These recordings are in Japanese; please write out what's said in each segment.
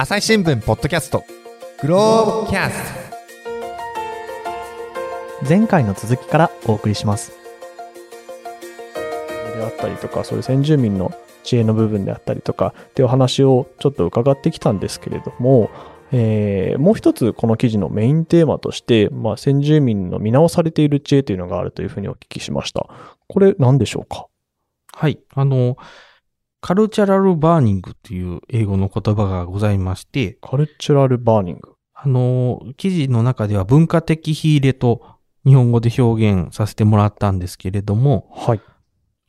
朝日新聞ポッドキャストグローブキャス前回の続きからお送りします。であったりとか、そういう先住民の知恵の部分であったりとかっていうお話をちょっと伺ってきたんですけれども、えーもう一つこの記事のメインテーマとして、まあ、先住民の見直されている知恵というのがあるというふうにお聞きしました。これ何でしょうか？はい。あの、cultural burning っていう英語の言葉がございまして、 cultural burning。あの、記事の中では文化的火入れと日本語で表現させてもらったんですけれども、はい。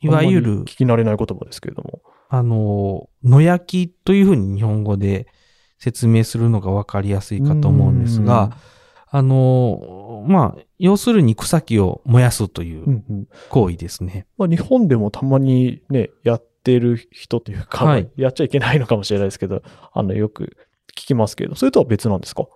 いわゆる聞、き慣れない言葉ですけれども。あの、野焼きというふうに日本語で説明するのがわかりやすいかと思うんですが、あの、まあ、要するに草木を燃やすといううんうん行為ですね。まあ、日本でもたまにね、やってる人というか、はい。やっちゃいけないのかもしれないですけど、あの、よく聞きますけど、それとは別なんですか？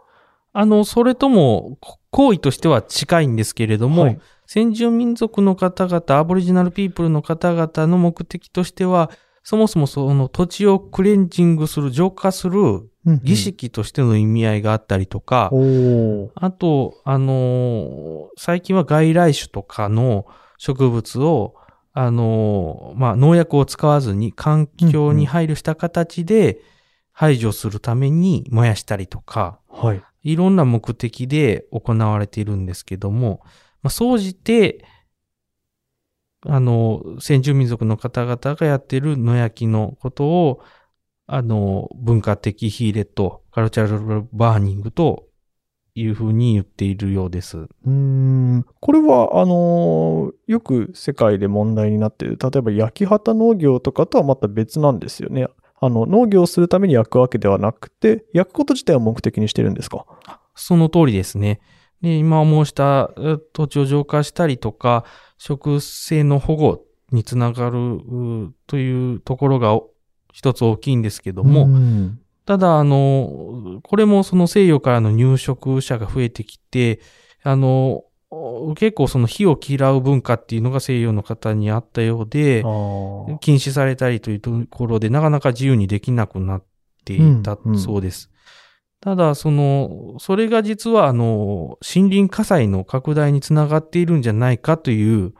あの、それとも、こ行為としては近いんですけれども、はい。先住民族の方々、アボリジナルピープルの方々の目的としては、そもそもその土地をクレンジングする、浄化する儀式としての意味合いがあったりとか、おー。あと、あのー最近は外来種とかの植物を、あのーまあ、農薬を使わずに環境に配慮した形で排除するために燃やしたりとか、はい。いろんな目的で行われているんですけども、まあ、総じて、あの、先住民族の方々がやっている野焼きのことを、あの、文化的火入れとカルチャラルバーニングというふうに言っているようです。うーん。これは、あのーよく世界で問題になっている、例えば焼き畑農業とかとはまた別なんですよね。あの、農業をするために焼くわけではなくて、焼くこと自体を目的にしてるんですか？その通りですね。で、今申したえ土地を浄化したりとか、植生の保護につながるうというところがお一つ大きいんですけども、んただ、あの、これもその西洋からの入植者が増えてきて、あの、結構その火を嫌う文化っていうのが西洋の方にあったようで禁止されたりというところでなかなか自由にできなくなっていたうんうん。そうです。ただ、その、それが実はあの、森林火災の拡大につながっているんじゃないかという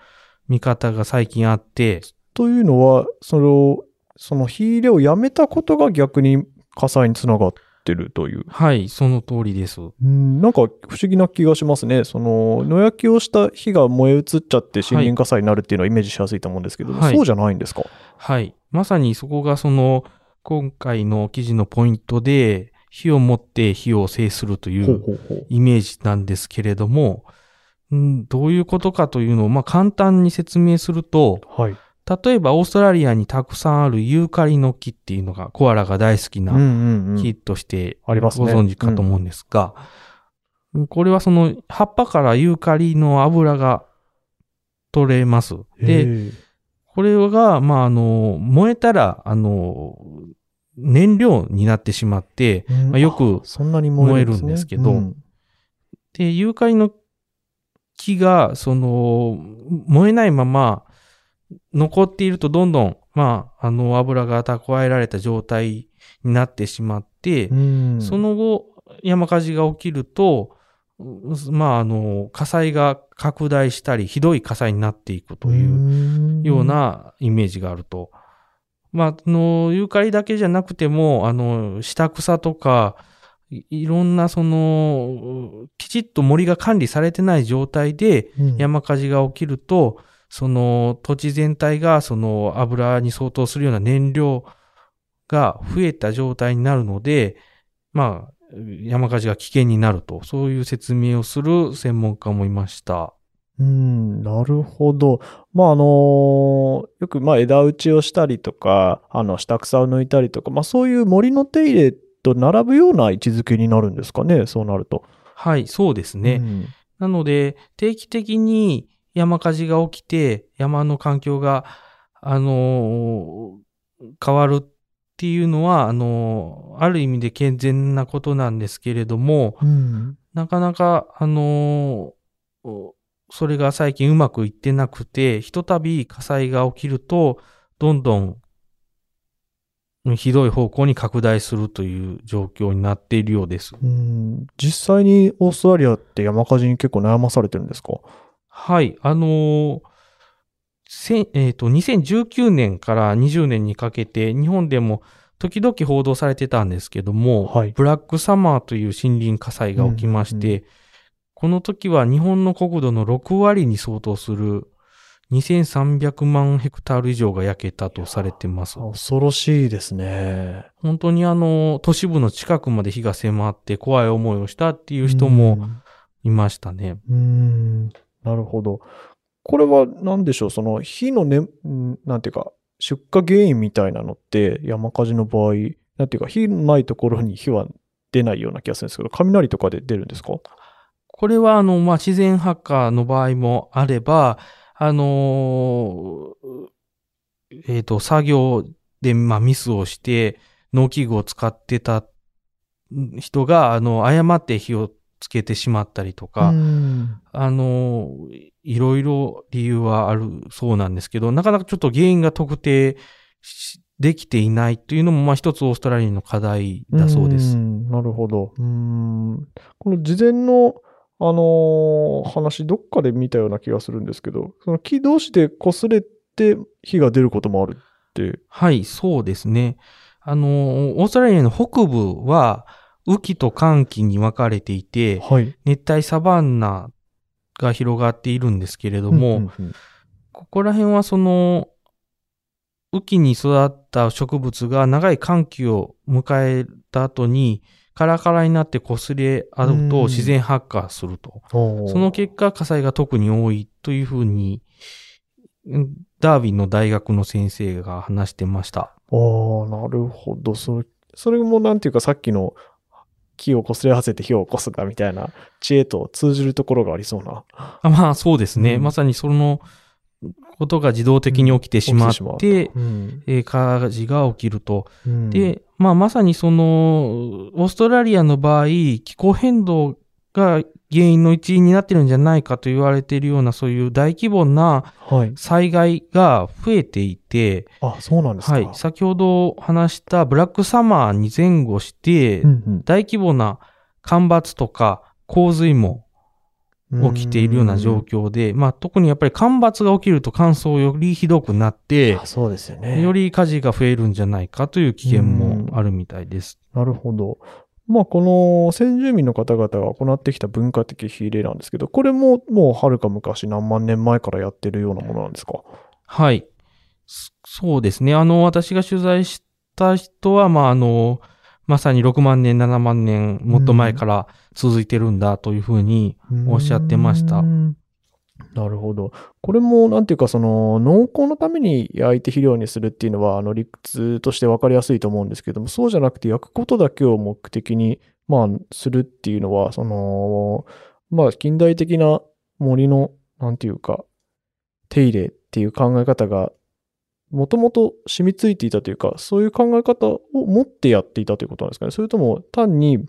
見方が最近あって、というのは、その、その火入れをやめたことが逆に火災につながってるという。はい、その通りです。うんなんか不思議な気がしますね。その、野焼きをした火が燃え移っちゃって森林火災になるっていうのはイメージしやすいと思うんですけど、はいそうじゃないんですか？はい。まさにそこがその、今回の記事のポイントで、火を持って火を制するといほううほうほう。イメージなんですけれども、うんどういうことかというのを、まあ、簡単に説明すると、はい。例えばオーストラリアにたくさんあるユーカリの木っていうのが、コアラが大好きうんな。木としてありますね。ご存知かと思うんですが、これはその葉っぱからユーカリの油が取れます。で、これが、まあ、あの、燃えたら、あの、燃料になってしまって、うん。まあよくあそんなに燃えるんです,、けどうん。で、ユーカリの木が、その、燃えないまま残っていると、どんどん、まあ、あの、油が蓄えられた状態になってしまって、うん。その後、山火事が起きると、うまあ、あの、火災が拡大したり、ひどい火災になっていくというようなイメージがあると。まあ、あの、ユーカリだけじゃなくても、あの、下草とか、いいろんなその、きちっと森が管理されてない状態でうん。山火事が起きると、その土地全体がその油に相当するような燃料が増えた状態になるので、まあ、山火事が危険になると、そういう説明をする専門家もいました。うん、なるほど。まあ、あのよく、まあ、枝打ちをしたりとか、あの、下草を抜いたりとか、まあ、そういう森の手入れと並ぶような位置づけになるんですかね、そうなると。はい、そうですね。うんなので、定期的に山火事が起きて、山の環境が、あのー変わるっていうのは、あのーある意味で健全なことなんですけれども、うん。なかなか、あのーそれが最近うまくいってなくて、ひとたび火災が起きると、どんどん、ひどい方向に拡大するという状況になっているようです。うん。実際にオーストラリアって山火事に結構悩まされてるんですか？はい。あのーせえっ、と、2019年から20年にかけて、日本でも時々報道されてたんですけども、はいブラックサマーという森林火災が起きまして、うんこの時は日本の国土の6割に相当する2300万ヘクタール以上が焼けたとされてます。恐ろしいですね。本当にあの、都市部の近くまで火が迫って怖い思いをしたっていう人もいましたね。うん。うんなるほど。これは何でしょう？その火のね、うんなんていうか、出火原因みたいなのって山火事の場合、なんていうか火のないところに火は出ないような気がするんですけど、雷とかで出るんですか？これはあの、まあ、自然発火の場合もあれば、あのーえっ、と、作業で、まあ、ミスをして、農機具を使ってた人が、あの、誤って火をつけてしまったりとか、うんあの、いろいろ理由はあるそうなんですけど、なかなかちょっと原因が特定しできていないというのも、まあ一つオーストラリアの課題だそうです。んなるほど。うんこの事前の、あのー話、どっかで見たような気がするんですけど、その木同士で擦れて火が出ることもあるって。はい、そうですね。あの、オーストラリアの北部は、雨季と寒季に分かれていて、はい。熱帯サバンナが広がっているんですけれども、うんうんうんここら辺はその、雨季に育った植物が長い寒気を迎えた後に、カラカラになって擦れ合ううんと自然発火すると。その結果火災が特に多いというふうに、うんダーウィンの大学の先生が話してました。ああ、なるほど。それ、それもなんていうかさっきの木を擦れ合わせて火を起こすんだみたいな知恵と通じるところがありそうな。あまあそうですね。うんまさにそのことが自動的に起きてしまって、うんえー火事が起きると。うんで、まあまさにその、オーストラリアの場合、気候変動が原因の一因になってるんじゃないかと言われているようなそういう大規模なはい。災害が増えていて、あ、そうなんですか。はい、先ほど話したブラックサマーに前後して、うん大規模な干ばつとか洪水もうん起きているような状況で、まあ特にやっぱり干ばつが起きると乾燥よりひどくなってあ、そうですよね。より火事が増えるんじゃないかという危険もあるみたいです。なるほど。まあ、この先住民の方々が行ってきた文化的火入れなんですけど、これももうはるか昔何万年前からやってるようなものなんですか？はい。そそうですね。あの、私が取材した人は、まあ、あの、まさに6万年、7万年、もっと前から続いてるんだというふうにおっしゃってましたうー。んなるほど。これも、なんていうか、その、農耕のために焼いて肥料にするっていうのは、あの、理屈として分かりやすいと思うんですけども、そうじゃなくて、焼くことだけを目的に、まあ、するっていうのは、その、まあ、近代的な森の、なんていうか、手入れっていう考え方が、もともと染みついていたというか、そういう考え方を持ってやっていたということなんですかね。それとも、単に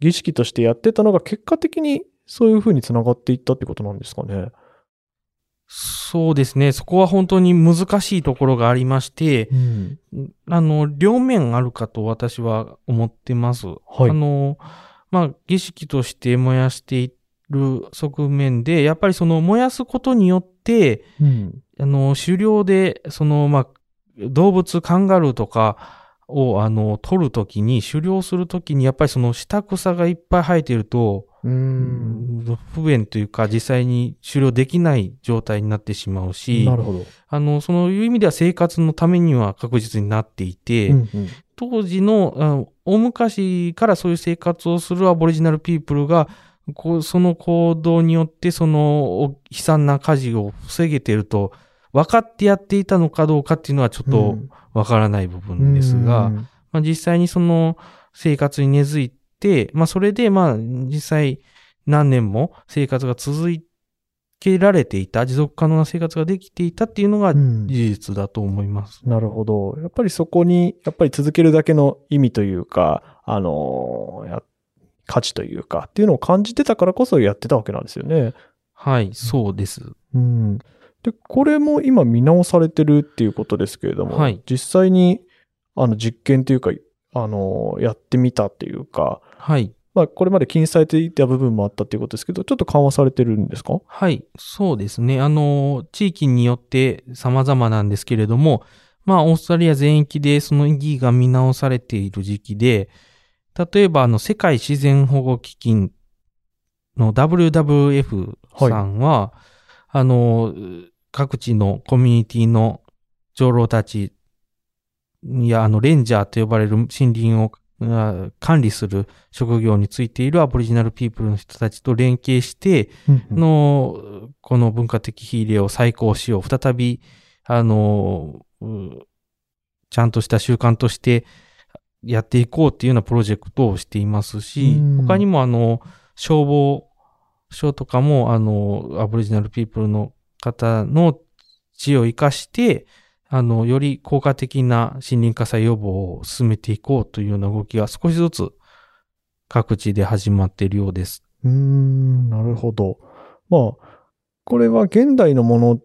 儀式としてやってたのが、結果的にそういうふうにつながっていったってことなんですかね。そうですね。そこは本当に難しいところがありまして、うん。あの、両面あるかと私は思ってます。はいあの、まあ、儀式として燃やしている側面で、やっぱりその燃やすことによって、うん。あの、狩猟で、その、まあ、動物、カンガルーとかを、あの、取るときに、狩猟するときに、やっぱりその下草がいっぱい生えていると、うん。不便というか、実際に狩猟できない状態になってしまうしな、るほど。あの、そのいう意味では生活のためには確実になっていて、うんうん当時の、あの大昔からそういう生活をするアボリジナルピープルが、こうその行動によって、そのお悲惨な火事を防げていると、分かってやっていたのかどうかっていうのはちょっとわからない部分ですが、うんまあ、実際にその生活に根付いて、まあそれでまあ実際何年も生活が続けられていた、持続可能な生活ができていたっていうのがうん事実だと思います。なるほど。やっぱりそこに、やっぱり続けるだけの意味というか、あのや価値というか、っていうのを感じてたからこそやってたわけなんですよね。はい、そうです。うん。で、これも今見直されてるっていうことですけれども、はい実際に、あの、実験というか、あの、やってみたっていうか、はい。まあ、これまで禁止されていた部分もあったっていうことですけど、ちょっと緩和されてるんですか？はい。そうですね。あの、地域によって様々なんですけれども、まあ、オーストラリア全域でその意義が見直されている時期で、例えば、あの、世界自然保護基金の WWF さんは、あの、各地のコミュニティの長老たちや、あの、レンジャーと呼ばれる森林をあ管理する職業についているアボリジナルピープルの人たちと連携して、の、この文化的火入れを再興しよう。再び、あの、うちゃんとした習慣としてやっていこうっていうようなプロジェクトをしていますしうん、他にもあの、消防署とかも、あの、アボリジナルピープルの方の知恵を生かして、あの、より効果的な森林火災予防を進めていこうというような動きが少しずつ各地で始まっているようです。うーん、なるほど。まあ、これは現代のものっ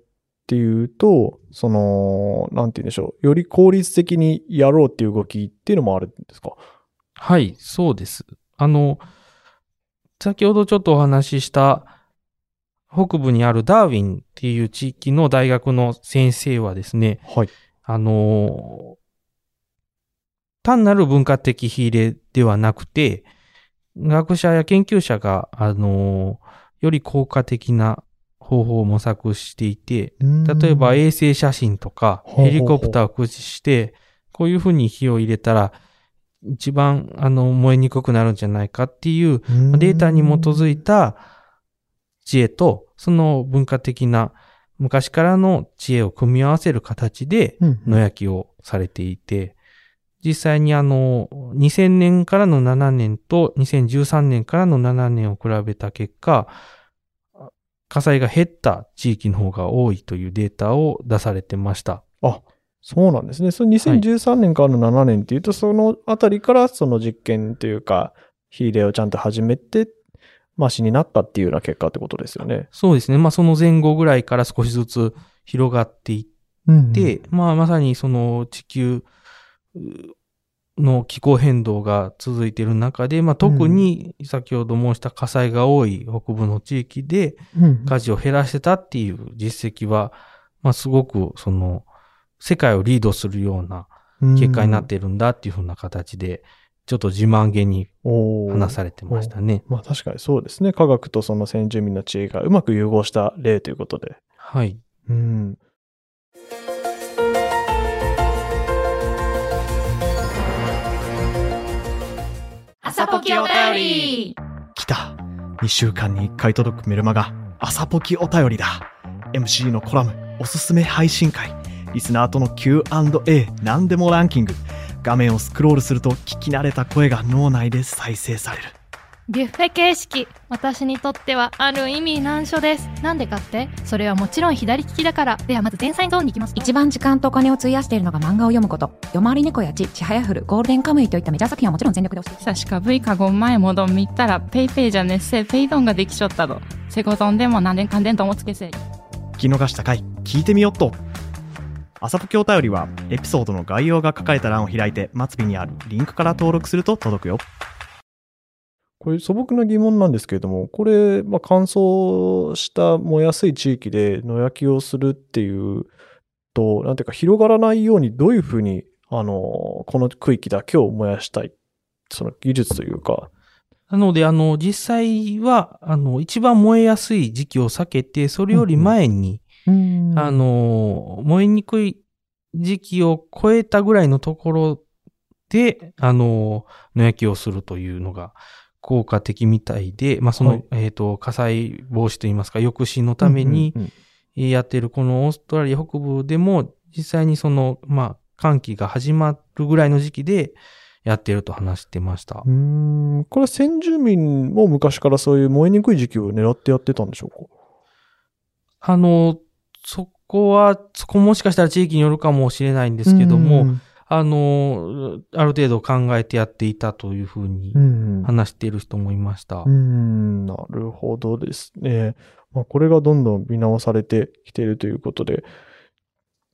ていうと、その、なんて言うんでしょう。より効率的にやろうっていう動きっていうのもあるんですか？はい、そうです。あの、先ほどちょっとお話しした北部にあるダーウィンっていう地域の大学の先生はですね、はい。あの、単なる文化的火入れではなくて、学者や研究者が、あの、より効果的な方法を模索していて、例えば衛星写真とかヘリコプターを駆使して、こういうふうに火を入れたら、一番あの燃えにくくなるんじゃないかっていうデータに基づいた知恵と、その文化的な昔からの知恵を組み合わせる形で野焼きをされていて、実際にあの、2000年からの7年と2013年からの7年を比べた結果、火災が減った地域の方が多いというデータを出されてました。あ、そうなんですね。その2013年からの7年っていうと、そのあたりからその実験というか、火入れをちゃんと始めて、マシになったっていうような結果ってことですよね。そうですね。まあその前後ぐらいから少しずつ広がっていって、まあまさにその地球の気候変動が続いている中で、まあ特に先ほど申した火災が多い北部の地域でうん火事を減らしてたっていう実績は、まあすごくその世界をリードするような結果になっているんだっていうふうな形で、ちょっと自慢げに話されてましたね。まあ確かにそうですね。科学とその先住民の知恵がうまく融合した例ということで。はい。うん。朝ポキお便り来た。2週間に1回届くメルマガ、朝ポキお便りだ。MC のコラム、おすすめ配信会、リスナーとの Q&A、何でもランキング。画面をスクロールすると聞き慣れた声が脳内で再生される。ビュッフェ形式私にとってはある意味難所です。なんでかって？それはもちろん左利きだから。ではまず前菜ゾーンに行きます。一番時間とお金を費やしているのが漫画を読むこと。夜回り猫やちちはやふるゴールデンカムイといったメジャー作品はもちろん全力で押して久しか V かご前もどん見たらペイペイじゃねっせペイドンができちょったどセコゾンでも何年かんでんともつけせ聞き逃した回聞いてみよっと。朝ポキお便りは、エピソードの概要が書かれた欄を開いて、末尾にあるリンクから登録すると届くよ。これ素朴な疑問なんですけれども、これ、まあ、乾燥した燃えやすい地域で野焼きをするっていうと、なんていうか広がらないようにどういうふうに、あの、この区域だけを燃やしたい、その技術というか、なので、あの、実際は、あの、一番燃えやすい時期を避けて、それより前に、あの、燃えにくい時期を超えたぐらいのところで、あの、野焼きをするというのが効果的みたいで、まあ、その、はい。えっ、と、火災防止といいますか、抑止のためにやっているこのオーストラリア北部でも、実際にその、まあ、寒気が始まるぐらいの時期でやっていると話してました。うーん、これは先住民も昔からそういう燃えにくい時期を狙ってやってたんでしょうか？あの、そこは、そこもしかしたら地域によるかもしれないんですけども、うんあの、ある程度考えてやっていたというふうにうん話している人もいました。うーん、なるほどですね。まあ、これがどんどん見直されてきているということで、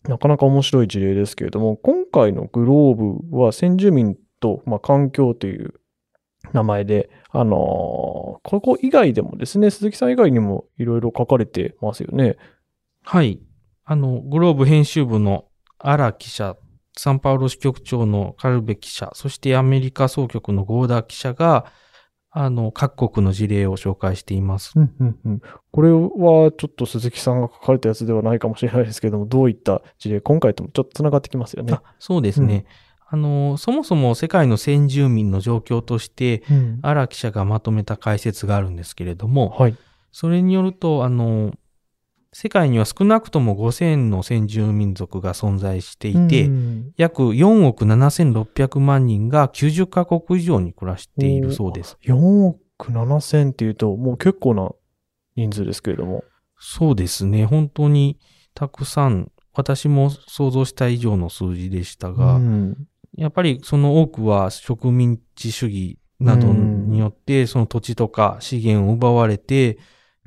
なかなか面白い事例ですけれども、今回のグローブは先住民と、まあ、環境という名前で、あのーここ以外でもですね、鈴木さん以外にもいろいろ書かれてますよね。はい。あの、グローブ編集部の荒記者、サンパウロ支局長のカルベ記者、そしてアメリカ総局のゴーダ記者が、あの、各国の事例を紹介しています。うんうんうんこれはちょっと鈴木さんが書かれたやつではないかもしれないですけども、どういった事例、今回ともちょっとつながってきますよねあ。そうですね。あの、そもそも世界の先住民の状況として、うん荒記者がまとめた解説があるんですけれども、はい。それによると、あの、世界には少なくとも5000の先住民族が存在していて、うん約4億7600万人が90カ国以上に暮らしているそうです。4億7千っていうと、もう結構な人数ですけれども。そうですね。本当にたくさん、私も想像した以上の数字でしたが、うんやっぱりその多くは植民地主義などによって、その土地とか資源を奪われて、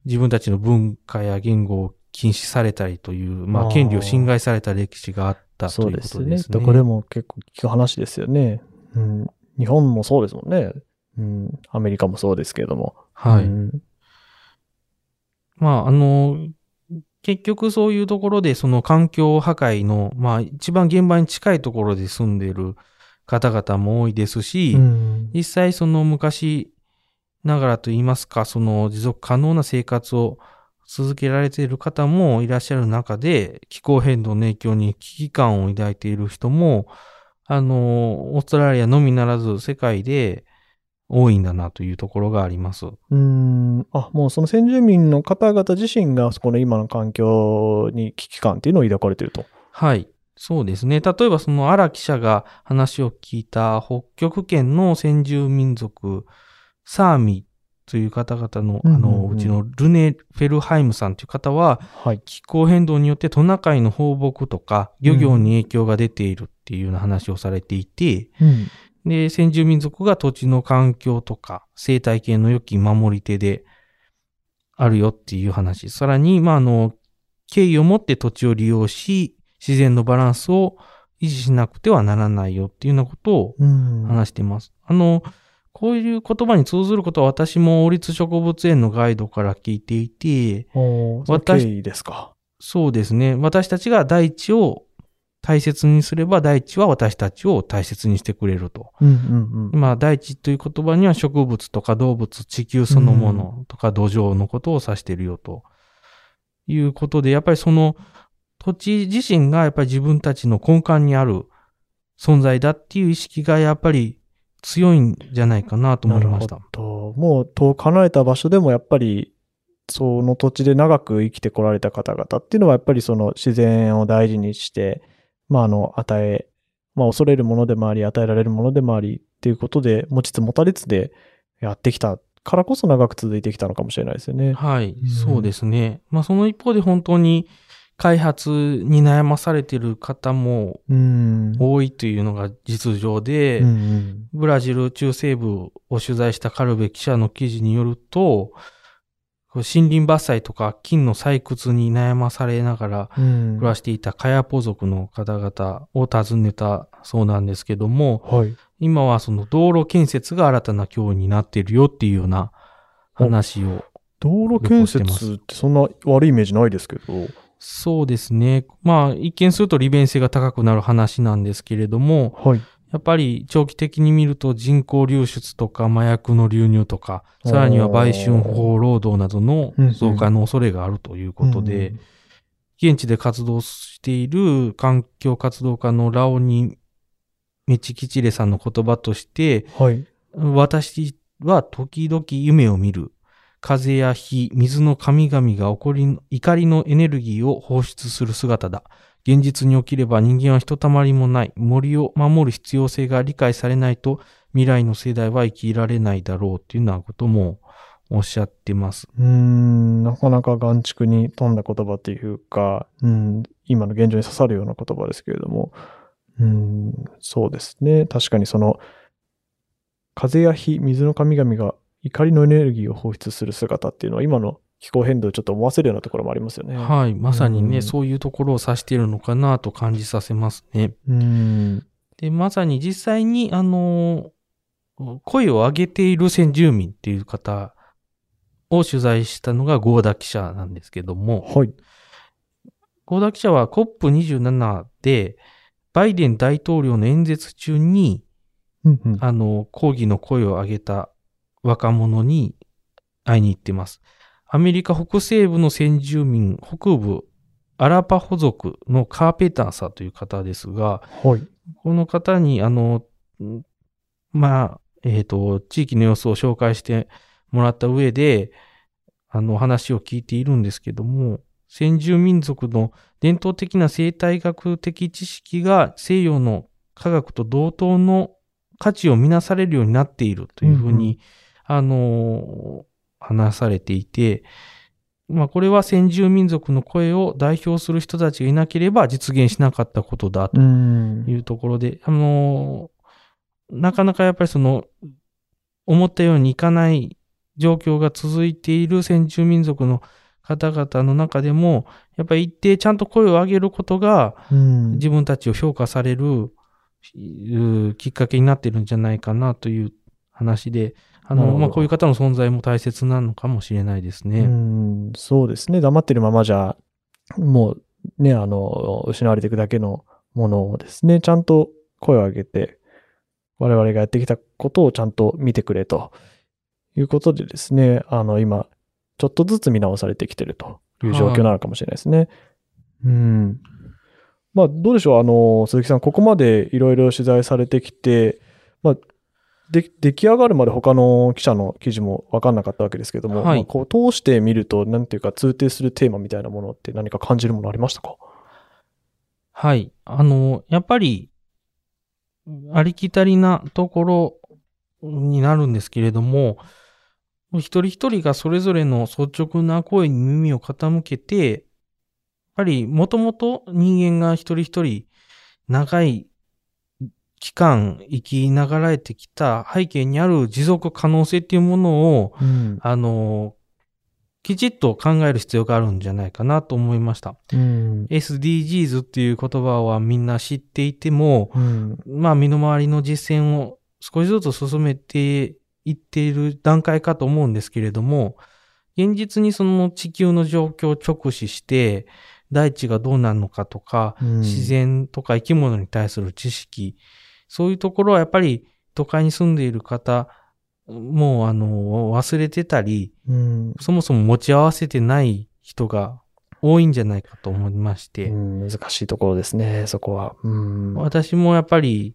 自分たちの文化や言語を禁止されたりという、まあ、権利を侵害された歴史があったといううそですね。ことですね。どこでも結構聞く話ですよね。うん。日本もそうですもんね。うん。アメリカもそうですけれども。はい。うんまあ、あの、結局そういうところでその環境破壊の、まあ一番現場に近いところで住んでいる方々も多いですし、うん実際その昔ながらといいますか、その持続可能な生活を続けられている方もいらっしゃる中で、気候変動の影響に危機感を抱いている人も、あの、オーストラリアのみならず世界で多いんだなというところがあります。うん。あ、もうその先住民の方々自身が、この今の環境に危機感っていうのを抱かれていると。はい。そうですね。例えばその荒記者が話を聞いた北極圏の先住民族、サーミという方々の、うんうんうんあの、うちのルネ・フェルハイムさんという方は、はい。気候変動によってトナカイの放牧とか漁業に影響が出ているっていうような話をされていて、うん。で、先住民族が土地の環境とか生態系の良き守り手であるよっていう話。さらに、まあ、あの、敬意を持って土地を利用し、自然のバランスを維持しなくてはならないよっていうようなことをうん。話しています。あの、こういう言葉に通ずることは私も王立植物園のガイドから聞いていて、私ですか？そうですね。私たちが大地を大切にすれば大地は私たちを大切にしてくれると。うんうんうん。まあ大地という言葉には植物とか動物、地球そのものとか土壌のことを指しているよということで、やっぱりその土地自身がやっぱり自分たちの根幹にある存在だっていう意識がやっぱり強いんじゃないかなと思いましたなる。ほど。もう遠く離れた場所でもやっぱり、その土地で長く生きてこられた方々っていうのはやっぱりその自然を大事にして、まああの、与え、まあ恐れるものでもあり、与えられるものでもありっていうことで、持ちつ持たれつでやってきたからこそ長く続いてきたのかもしれないですよね。はい、うんそうですね。まあその一方で本当に開発に悩まされている方もうん。多いというのが実情で、うんうんブラジル中西部を取材したカルベ記者の記事によると、森林伐採とか金の採掘に悩まされながらうん暮らしていたカヤポ族の方々を訪ねたそうなんですけども、はい。今はその道路建設が新たな脅威になっているよっていうような話を道路建設ってそんな悪いイメージないですけど。そうですね。まあ、一見すると利便性が高くなる話なんですけれども、はい。やっぱり長期的に見ると人口流出とか麻薬の流入とか、さらには売春法労働などの増加の恐れがあるということで、現地で活動している環境活動家のラオニ・メチキチレさんの言葉として、はい。私は時々夢を見る。風や火、水の神々が起こり、怒りのエネルギーを放出する姿だ。現実に起きれば人間はひとたまりもない。森を守る必要性が理解されないと未来の世代は生きられないだろうっていうようなこともおっしゃってます。うん、なかなか眼畜に富んだ言葉っていうか、うん、今の現状に刺さるような言葉ですけれども、うん、そうですね。確かにその、風や火、水の神々が怒りのエネルギーを放出する姿っていうのは今の気候変動をちょっと思わせるようなところもありますよね。はい。まさにね、うんそういうところを指しているのかなと感じさせますね。うん。で、まさに実際に、あの、声を上げている先住民っていう方を取材したのがゴーダ記者なんですけども、はい。ゴーダ記者は COP27 で、バイデン大統領の演説中に、うんうんあの、抗議の声を上げた若者に会いに行ってます。アメリカ北西部の先住民、北部、アラパホ族のカーペターさんという方ですが、はい。この方に、あの、んまあ、えっ、と、地域の様子を紹介してもらった上で、あの、話を聞いているんですけども、先住民族の伝統的な生態学的知識が西洋の科学と同等の価値を見なされるようになっているというふうに、あの、話されていて、まあ、これは先住民族の声を代表する人たちがいなければ実現しなかったことだとうん。いうところで、あのなかなかやっぱりその、思ったようにいかない状況が続いている先住民族の方々の中でも、やっぱり一定ちゃんと声を上げることが、うん。自分たちを評価されるうきっかけになってるんじゃないかなという話で、あの、まあ、こういう方の存在も大切なのかもしれないですうね。ん、そうですね。黙ってるままじゃ、もうね、あの、失われていくだけのものをですね、ちゃんと声を上げて、我々がやってきたことをちゃんと見てくれということでですね、あの、今、ちょっとずつ見直されてきてるという状況なのかもしれないですね。うん。まあ、どうでしょう、あの、鈴木さん、ここまでいろいろ取材されてきて、まあ、で出来上がるまで他の記者の記事も分かんなかったわけですけども、はいまあこう通してみると、なんていうか通底するテーマみたいなものって何か感じるものありましたか？はい。あの、やっぱり、ありきたりなところになるんですけれども、一人一人がそれぞれの率直な声に耳を傾けて、やっぱりもともと人間が一人一人長い期間生きながらえてきた背景にある持続可能性っていうものを、うん。あの、きちっと考える必要があるんじゃないかなと思いました。うん。SDGs っていう言葉はみんな知っていても、うん。まあ身の回りの実践を少しずつ進めていっている段階かと思うんですけれども、現実にその地球の状況を直視して、大地がどうなるのかとか、うん自然とか生き物に対する知識、そういうところはやっぱり都会に住んでいる方、もうあの、忘れてたり、うん。そもそも持ち合わせてない人が多いんじゃないかと思いまして、うん難しいところですね、そこは。うん。私もやっぱり、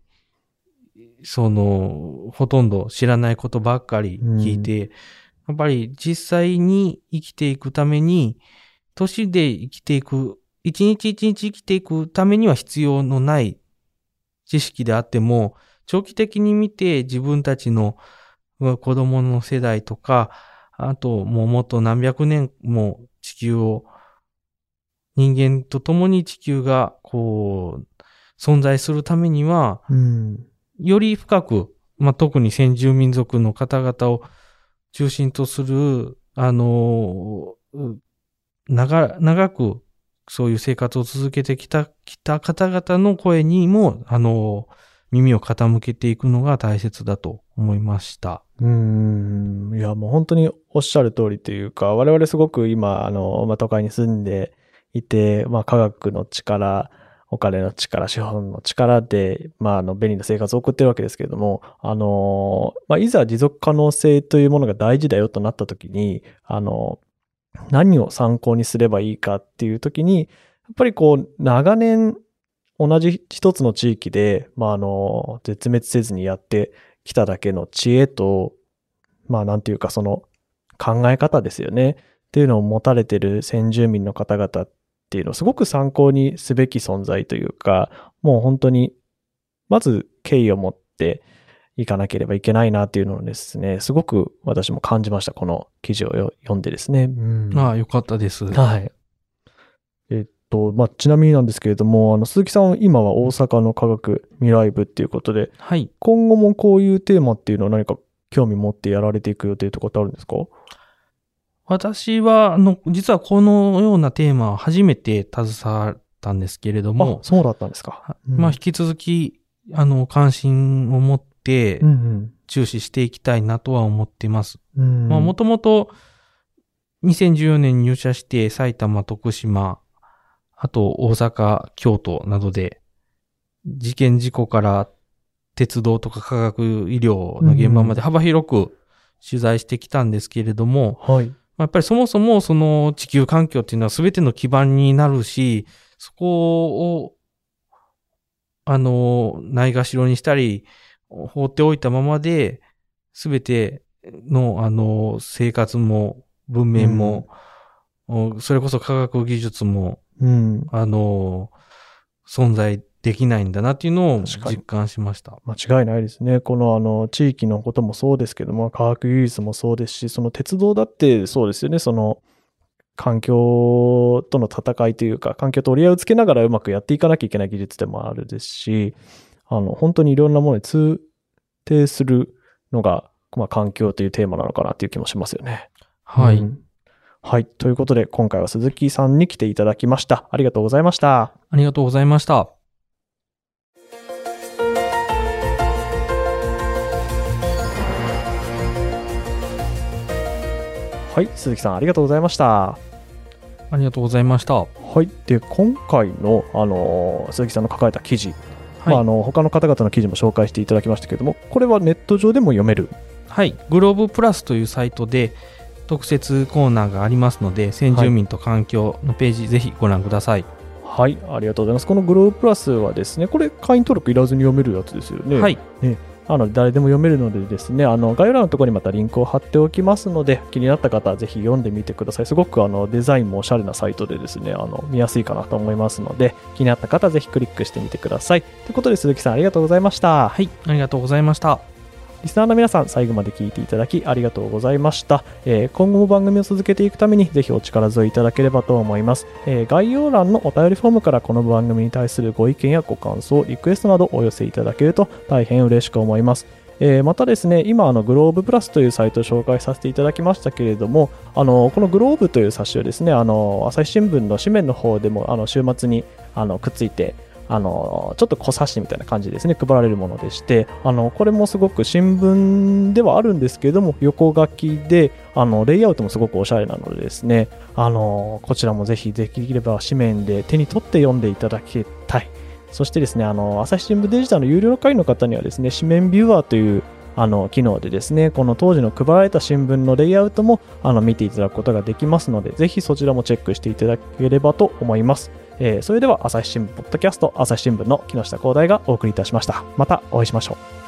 その、ほとんど知らないことばっかり聞いて、やっぱり実際に生きていくために、年で生きていく、一日一日生きていくためには必要のない知識であっても、長期的に見て自分たちのうん子供の世代とか、あともうもっと何百年も地球を、人間と共に地球がこう、存在するためには、うん。より深く、まあ、特に先住民族の方々を中心とする、あの、う長、長くそういう生活を続けてきた、きた方々の声にも、あの、耳を傾けていくのが大切だと思いました。うん。いや、もう本当におっしゃる通りというか、我々すごく今、あの、まあ、都会に住んでいて、まあ、科学の力、お金の力、資本の力で、まあ、あの、便利な生活を送ってるわけですけれども、あの、まあ、いざ持続可能性というものが大事だよとなったときに、あの、何を参考にすればいいかっていうときに、やっぱりこう、長年、同じ一つの地域で、まあ、あの、絶滅せずにやってきただけの知恵と、まあなんていうかその考え方ですよね。っていうのを持たれてる先住民の方々っていうのをすごく参考にすべき存在というか、もう本当に、まず敬意を持っていかなければいけないなっていうのをですね、すごく私も感じました。この記事をよ読んでですね。うんああ、よかったです。はい。えっと、まあ、ちなみになんですけれども、あの、鈴木さんは今は大阪の科学未来部っていうことで、はい。今後もこういうテーマっていうのは何か興味持ってやられていく予定とかってあるんですか？私は、あの、実はこのようなテーマは初めて携わったんですけれどあも、そうだったんですか。うんまあ、引き続き、あの、関心を持ってうん注視していきたいなとは思っています。もともと、2014年に入社して埼玉、徳島、あと大阪、京都などで、事件事故から鉄道とか科学医療の現場まで幅広く取材してきたんですけれども、はい。まあやっぱりそもそもその地球環境っていうのは全ての基盤になるし、そこを、あの、ないがしろにしたり、放っておいたままで、全ての、あの、生活も、文明も、おそれこそ科学技術も、うん。あの、存在できないんだなっていうのを実感しました。間違いないですね。このあの地域のこともそうですけども、科学技術もそうですし、その鉄道だってそうですよね。その環境との戦いというか、環境と折り合いをつけながらうまくやっていかなきゃいけない技術でもあるですし、あの本当にいろんなものに通底するのが、まあ、環境というテーマなのかなっていう気もしますよね。はい。うんはい。ということで、今回は鈴木さんに来ていただきました。ありがとうございました。ありがとうございました。はい。鈴木さん、ありがとうございました。ありがとうございました。はい。で、今回の、あのー鈴木さんの書かれた記事、はいまあ、あの、他の方々の記事も紹介していただきましたけれども、これはネット上でも読める。はい。グローブプラスというサイトで特設コーナーがありますので、先住民と環境のページ、ぜひご覧ください。はい。ありがとうございます。このグローブプラスはですね、これ会員登録いらずに読めるやつですよね。はい。なの、誰でも読めるのでですね、あの、概要欄のところにまたリンクを貼っておきますので、気になった方はぜひ読んでみてください。すごくあの、デザインもおしゃれなサイトでですね、あの、見やすいかなと思いますので、気になった方はぜひクリックしてみてください。ということで、鈴木さんありがとうございました。はい。ありがとうございました。リスナーの皆さん、最後まで聞いていただきありがとうございました。えー今後も番組を続けていくために、ぜひお力添えいただければと思います。えー概要欄のお便りフォームからこの番組に対するご意見やご感想、リクエストなどお寄せいただけると大変嬉しく思います。えーまたですね、今、あの、グローブプラスというサイトを紹介させていただきましたけれども、あの、このグローブという冊子をですね、あの、朝日新聞の紙面の方でも、あの、週末に、あの、くっついて、あの、ちょっと小冊子みたいな感じですね、配られるものでして、あの、これもすごく新聞ではあるんですけれども、横書きで、あの、レイアウトもすごくおしゃれなのでですね、あの、こちらもぜひできれば紙面で手に取って読んでいただきたい。そしてですね、あの、朝日新聞デジタルの有料会員の方にはですね、紙面ビューアーという、あの、機能でですね、この当時の配られた新聞のレイアウトも、あの、見ていただくことができますので、ぜひそちらもチェックしていただければと思います。えーそれでは朝日新聞ポッドキャスト朝日新聞の木下光大がお送りいたしました。またお会いしましょう。